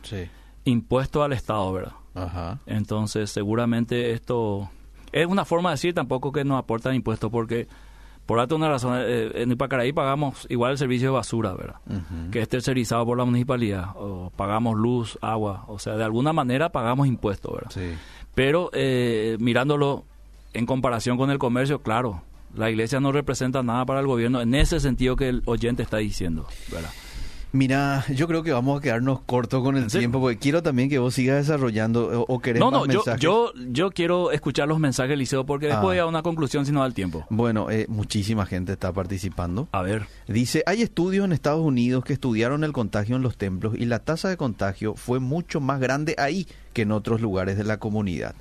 Sí. impuestos al Estado, ¿verdad? Ajá. Entonces, seguramente esto es una forma de decir tampoco que no aportan impuestos, porque por darte una razón, eh, en Ipacaraí pagamos igual el servicio de basura, ¿verdad? Que es tercerizado por la municipalidad, o pagamos luz, agua, o sea, de alguna manera pagamos impuestos, ¿verdad? Sí. Pero eh, mirándolo en comparación con el comercio, claro, la iglesia no representa nada para el gobierno en ese sentido que el oyente está diciendo, ¿verdad? Mira, yo creo que vamos a quedarnos cortos con el tiempo porque quiero también que vos sigas desarrollando o, o querés No, no, yo, mensajes. yo, yo quiero escuchar los mensajes, Liceo, porque después Ah. voy a una conclusión si no da el tiempo. Bueno, eh, muchísima gente está participando. A ver, Dice, hay estudios en Estados Unidos que estudiaron el contagio en los templos y la tasa de contagio fue mucho más grande ahí que en otros lugares de la comunidad.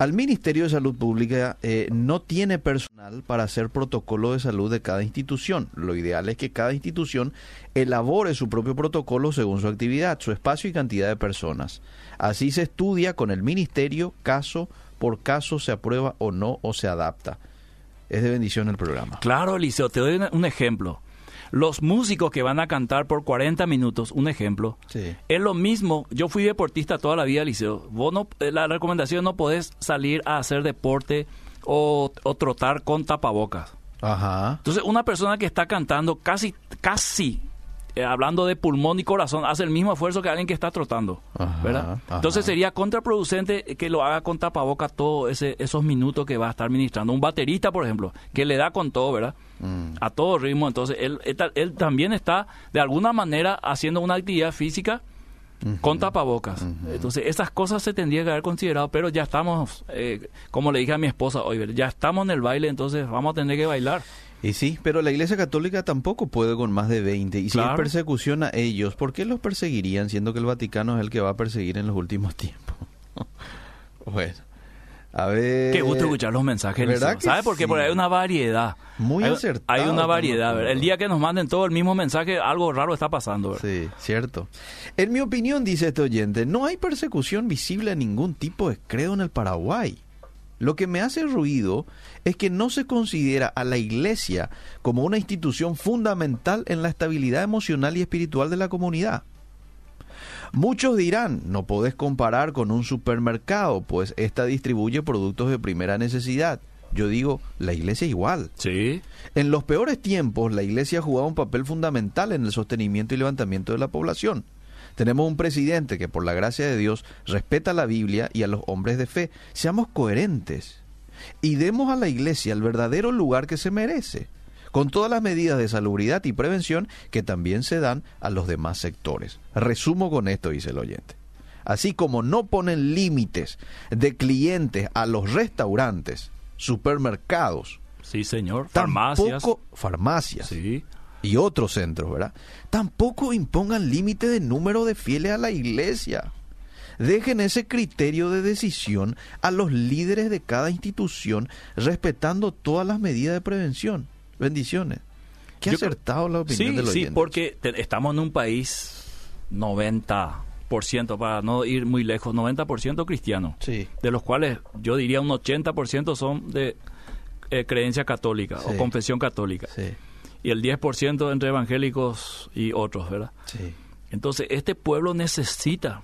Al Ministerio de Salud Pública eh, no tiene personal para hacer protocolo de salud de cada institución. Lo ideal es que cada institución elabore su propio protocolo según su actividad, su espacio y cantidad de personas. Así se estudia con el Ministerio, caso por caso se aprueba o no o se adapta. Es de bendición el programa. claro, Liceo, te doy un ejemplo. Los músicos que van a cantar por 40 minutos, un ejemplo, Sí. Es lo mismo, yo fui deportista toda la vida, Liceo. Vos no, eh, la recomendación no podés salir a hacer deporte o, o trotar con tapabocas. Ajá. Entonces, una persona que está cantando casi, casi, eh, hablando de pulmón y corazón, hace el mismo esfuerzo que alguien que está trotando, Ajá, ¿verdad? ajá. Entonces sería contraproducente que lo haga con tapabocas todos esos minutos que va a estar ministrando. Un baterista, por ejemplo, que le da con todo, ¿verdad? Mm. a todo ritmo. Entonces, él, él, ta- él también está, de alguna manera, haciendo una actividad física con tapabocas. Entonces, esas cosas se tendría que haber considerado, pero ya estamos, eh, como le dije a mi esposa hoy, ya estamos en el baile, entonces vamos a tener que bailar. Y sí, pero la Iglesia Católica tampoco puede con más de 20. Y si hay persecución a ellos, ¿por qué los perseguirían siendo que el Vaticano es el que va a perseguir en los últimos tiempos? bueno, A ver. Qué gusto escuchar los mensajes. ¿Verdad que ¿Sabe por? Porque hay una variedad. Muy hay, acertado Hay una variedad. El día que nos manden todo el mismo mensaje, algo raro está pasando. ¿verdad? Sí, cierto. En mi opinión, dice este oyente, no hay persecución visible a ningún tipo de credo en el Paraguay. Lo que me hace ruido es que no se considera a la iglesia como una institución fundamental en la estabilidad emocional y espiritual de la comunidad. Muchos dirán, no podés comparar con un supermercado, pues ésta distribuye productos de primera necesidad. Yo digo, la iglesia es igual. Sí. En los peores tiempos, la Iglesia ha jugado un papel fundamental en el sostenimiento y levantamiento de la población. Tenemos un presidente que, por la gracia de Dios, respeta la Biblia y a los hombres de fe. Seamos coherentes y demos a la Iglesia el verdadero lugar que se merece, con todas las medidas de salubridad y prevención que también se dan a los demás sectores. Resumo con esto, dice el oyente. Así como no ponen límites de clientes a los restaurantes, supermercados, Sí, señor. Farmacias. Tampoco farmacias Sí. Y otros centros, ¿verdad? Tampoco impongan límite de número de fieles a la iglesia. Dejen ese criterio de decisión a los líderes de cada institución, respetando todas las medidas de prevención. Bendiciones. Qué Yo acertado la opinión Sí, del sí, oyente. porque te- estamos en un país 90%, para no ir muy lejos, 90% cristiano. Sí. de los cuales yo diría un 80% son de eh, creencia católica Sí. o confesión católica. Sí, Y el 10% entre evangélicos y otros, ¿verdad? sí. Entonces, este pueblo necesita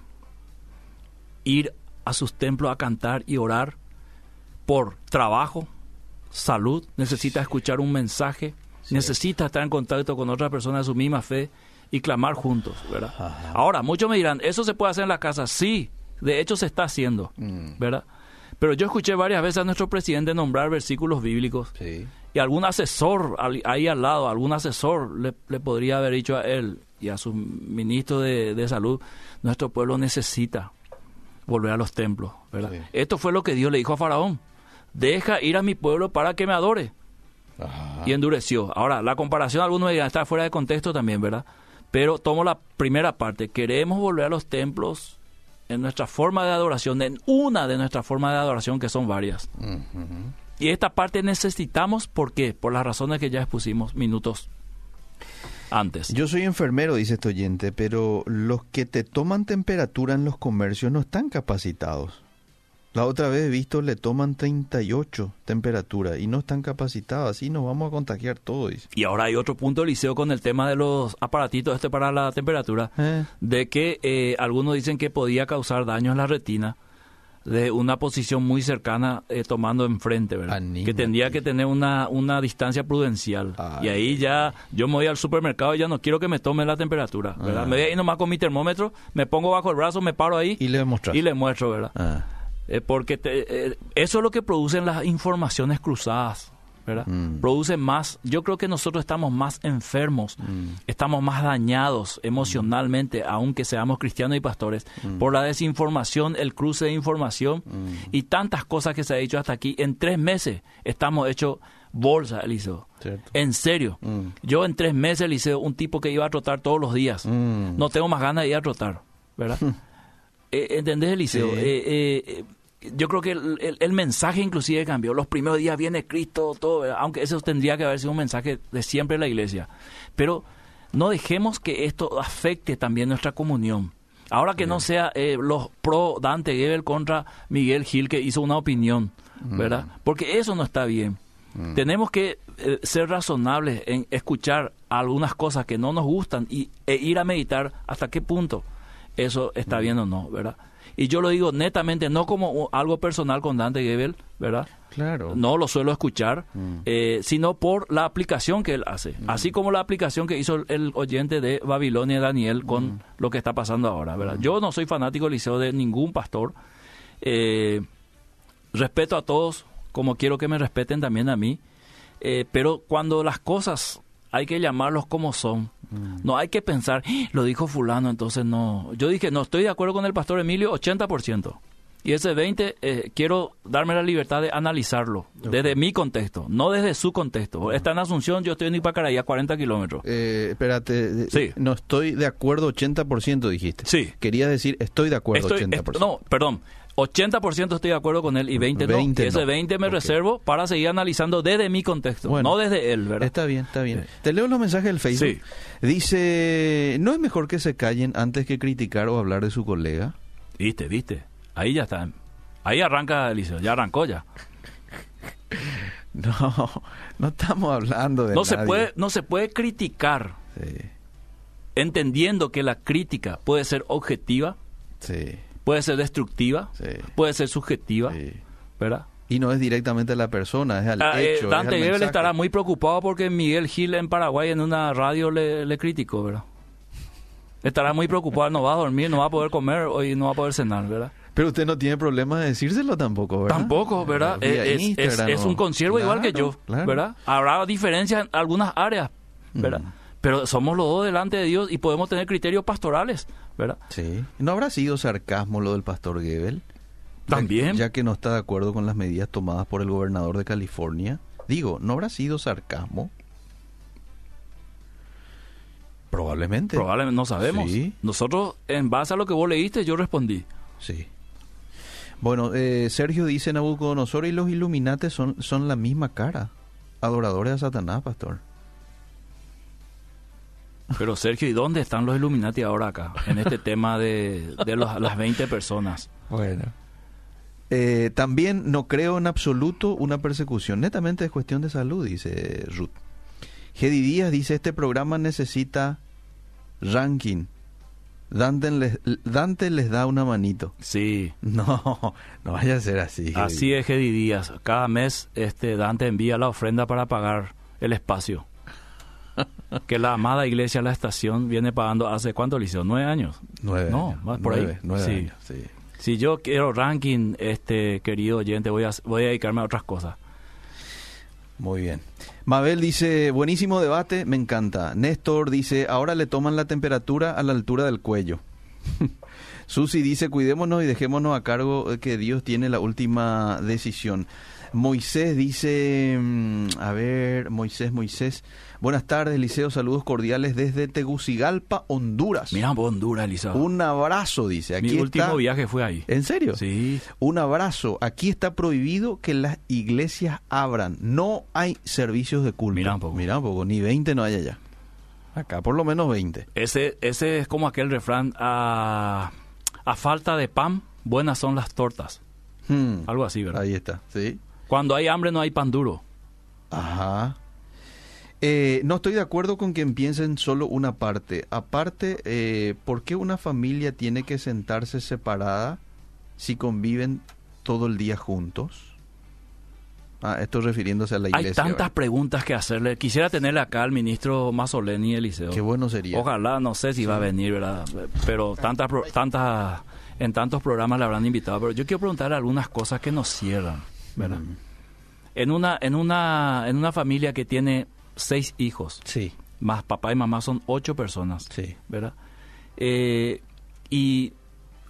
ir a sus templos a cantar y orar por trabajo, salud, necesita escuchar un mensaje, necesita estar en contacto con otra persona de su misma fe y clamar juntos, ¿verdad? Ajá. Ahora, muchos me dirán, ¿eso se puede hacer en la casa? Sí, de hecho se está haciendo, Mm. ¿verdad? Pero yo escuché varias veces a nuestro presidente nombrar versículos bíblicos Sí. Y algún asesor al- ahí al lado, algún asesor le, le podría haber dicho a él y a su ministro de, de salud, nuestro pueblo necesita volver a los templos, ¿verdad? Sí. Esto fue lo que Dios le dijo a Faraón, deja ir a mi pueblo para que me adore. Ajá. Y endureció. Ahora, la comparación, algunos dirán, está fuera de contexto también, ¿verdad? Pero tomo la primera parte, queremos volver a los templos en nuestra forma de adoración, en una de nuestras formas de adoración, que son varias. Y esta parte necesitamos, ¿por qué? Por las razones que ya expusimos minutos antes. Yo soy enfermero, dice este oyente, pero los que te toman temperatura en los comercios no están capacitados. La otra vez he visto le toman 38 temperatura y no están capacitados, así nos vamos a contagiar todos. dice. Y ahora hay otro punto, Liceo, con el tema de los aparatitos este para la temperatura, Eh, de que eh, algunos dicen que podía causar daño en la retina de una posición muy cercana eh, tomando enfrente, ¿verdad? Anímate. Que tendría que tener una, una distancia prudencial. Ay. Y ahí ya yo me voy al supermercado y ya no quiero que me tome la temperatura, ¿verdad? Ah. Me voy ahí nomás con mi termómetro, me pongo bajo el brazo, me paro ahí y le demostras. y le muestro, ¿verdad? Ah, Eh, porque te- eh, eso es lo que producen las informaciones cruzadas, ¿verdad? Mm. Produce más, yo creo que nosotros estamos más enfermos, Mm. estamos más dañados emocionalmente, aunque seamos cristianos y pastores, Mm. por la desinformación, el cruce de información y tantas cosas que se ha dicho hasta aquí. En tres meses estamos hechos bolsa, Eliseo. Cierto. En serio. Mm. Yo en tres meses, Eliseo, un tipo que iba a trotar todos los días. Mm. No tengo más ganas de ir a trotar, ¿verdad? Eh, ¿Entendés, Eliseo? Sí. Eh, eh, eh, yo creo que el, el- el mensaje inclusive cambió. Los primeros días viene Cristo, todo, aunque eso tendría que haber sido un mensaje de siempre en la iglesia. Pero no dejemos que esto afecte también nuestra comunión. Ahora que no sea eh, los pro Dante Gebel contra Miguel Gil que hizo una opinión, ¿verdad? Porque eso no está bien. Tenemos que eh, ser razonables en escuchar algunas cosas que no nos gustan y, e ir a meditar hasta qué punto eso está bien o no, ¿verdad? Y yo lo digo netamente, no como algo personal con Dante Gebel, ¿verdad? Claro. No lo suelo escuchar, Mm. eh, sino por la aplicación que él hace. Así como la aplicación que hizo el, oyente de Babilonia, Daniel, con lo que está pasando ahora, ¿verdad? Yo no soy fanático liceo de ningún pastor. Eh, respeto a todos, como quiero que me respeten también a mí. Eh, pero cuando las cosas hay que llamarlos como son. No hay que pensar, "Ah, lo dijo fulano, entonces no. Yo dije, no estoy de acuerdo con el pastor Emilio, 80%. Y ese 20, eh, quiero darme la libertad de analizarlo desde mi contexto, no desde su contexto. Está en Asunción, yo estoy en Ipacaraí, a 40 kilómetros. Eh, espérate, eh, Sí. no estoy de acuerdo 80%, dijiste. Sí. Quería decir, estoy de acuerdo Estoy- 80%. est- no, perdón, 80% estoy de acuerdo con él y 20, 20 no. Y ese no. 20 me reservo para seguir analizando desde mi contexto, Bueno. no desde él, ¿verdad? Está bien, está bien. Te leo los mensajes del Facebook. Dice, ¿no es mejor que se callen antes que criticar o hablar de su colega? Viste, viste. Ahí ya está. Ahí arranca Eliseo, ya arrancó ya. No, no estamos hablando de No se puede no se puede criticar Sí, entendiendo que la crítica puede ser objetiva, sí, puede ser destructiva, sí. puede ser subjetiva, sí. ¿verdad? Y no es directamente a la persona, es al Ah, eh, hecho. es Dante Gebel estará muy preocupado porque Miguel Gil en Paraguay en una radio le, le criticó, ¿verdad? Estará muy preocupado, no va a dormir, no va a poder comer hoy no va a poder cenar, ¿verdad? Pero usted no tiene problema de decírselo tampoco, ¿verdad? Tampoco, ¿verdad? Es, un consiervo igual que yo, claro. ¿verdad? Habrá diferencias en algunas áreas, ¿verdad? Mm. Pero somos los dos delante de Dios y podemos tener criterios pastorales, ¿verdad? Sí. ¿No habrá sido sarcasmo lo del pastor Gebel? Ya- También. Ya, que no está de acuerdo con las medidas tomadas por el gobernador de California. Digo, ¿no habrá sido sarcasmo? Probablemente. Probablemente no sabemos. Sí. Nosotros, en base a lo que vos leíste, yo respondí. Sí. Bueno, eh, Sergio dice Nabucodonosor y los Illuminates son, son la misma cara. Adoradores a Satanás, pastor. Pero Sergio, ¿y dónde están los Illuminati ahora acá? En este tema de, de los- las 20 personas. Bueno. Eh, también no creo en absoluto una persecución. Netamente es cuestión de salud, dice Ruth. Gedi Díaz dice, este programa necesita ranking. Dante les, Dante les da una manito. Sí, No, no vaya a ser así. Así es Gedi Díaz. Cada mes este Dante envía la ofrenda para pagar el espacio. Que la amada iglesia La Estación viene pagando hace cuánto, Liceo? ¿Nueve años? Nueve No, años, más por ahí. nueve, nueve Sí. años, sí. Si yo quiero ranking, este querido oyente, voy a, voy a dedicarme a otras cosas. Muy bien. Mabel dice, buenísimo debate, me encanta. Néstor dice, ahora le toman la temperatura a la altura del cuello. Susi dice, cuidémonos y dejémonos a cargo de que Dios tiene la última decisión. Moisés dice, mm, a ver, Moisés, Moisés, buenas tardes, Liceo, saludos cordiales desde Tegucigalpa, Honduras. Mira, Honduras, Elisa. Un abrazo, dice. Aquí Mi último está- viaje fue ahí. ¿En serio? Sí. Un abrazo. Aquí está prohibido que las iglesias abran. No hay servicios de culto. Mira un poco. Mira un poco. Ni 20 no hay allá. Acá por lo menos 20. Ese, ese es como aquel refrán, a, a falta de pan, buenas son las tortas. Hmm. Algo así, ¿verdad? Ahí está. Sí. Cuando hay hambre no hay pan duro. Ajá. Eh, no estoy de acuerdo con que piensen solo una parte. Aparte, eh, ¿por qué una familia tiene que sentarse separada si conviven todo el día juntos? Ah, esto refiriéndose a la Hay iglesia. tantas ¿verdad? preguntas que hacerle. Quisiera tenerle acá al ministro Mazzoleni Eliseo. Qué bueno sería. Ojalá, no sé si va a venir, ¿verdad? Pero tantas, tantas, en tantos programas le habrán invitado. Pero yo quiero preguntarle algunas cosas que nos cierran, ¿verdad? Mm. En una, en una, en una familia que tiene seis hijos, Sí, más papá y mamá son ocho personas, sí. ¿verdad? Eh, y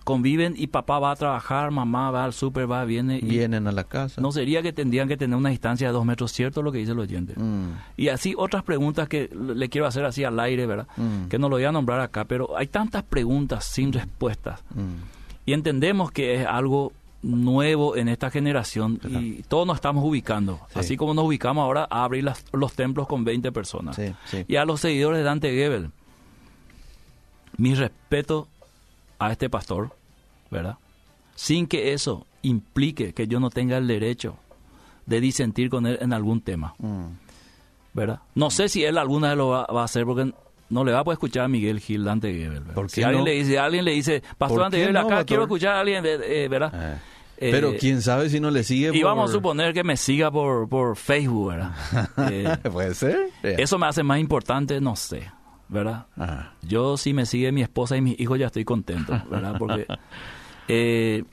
conviven y papá va a trabajar, mamá va al súper, va, viene. Y Vienen a la casa. No sería que tendrían que tener una distancia de dos metros, ¿cierto lo que dice el oyente? Mm, Y así otras preguntas que le quiero hacer así al aire, ¿verdad? mm, Que no lo voy a nombrar acá, pero hay tantas preguntas sin respuestas. mm. Y entendemos que es algo nuevo en esta generación y todos nos estamos ubicando. Sí. Así como nos ubicamos ahora a abrir las- los templos con 20 personas. Sí, sí. Y a los seguidores de Dante Gebel, mi respeto a este pastor, ¿verdad? Sin que eso implique que yo no tenga el derecho de disentir con él en algún tema, Mm. ¿verdad? No sé si él alguna vez lo va, va a hacer porque no le va a poder escuchar a Miguel Gil Dante Gebel. ¿verdad? ¿Por Si qué alguien no? le dice, alguien le dice, Pastor ¿Por Dante Gebel, no, acá pastor? quiero escuchar a alguien, eh, ¿verdad? Eh. Eh, Pero quién sabe si no le sigue y por- vamos a suponer que me siga por, por Facebook, ¿verdad? Eh, Puede ser. Eh. eso me hace más importante, no sé, ¿verdad? Yo si me sigue mi esposa y mis hijos ya estoy contento, ¿verdad? Porque eh,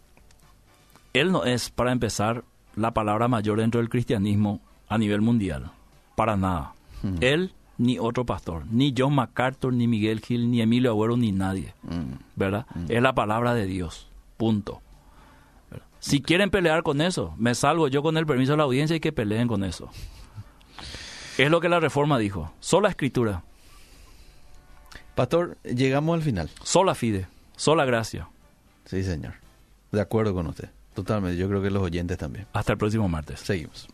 él no es, para empezar, la palabra mayor dentro del cristianismo a nivel mundial, para nada. Hmm. Él ni otro pastor, ni John MacArthur, ni Miguel Gil, ni Emilio Agüero, ni nadie, mm. ¿verdad? Es la palabra de Dios, punto. ¿verdad? Si quieren pelear con eso, me salgo yo con el permiso de la audiencia y que peleen con eso. Es lo que la reforma dijo, sola escritura. Pastor, llegamos al final. Sola fide, sola gracia. Sí, señor. De acuerdo con usted. Totalmente. Yo creo que los oyentes también. Hasta el próximo martes. Seguimos.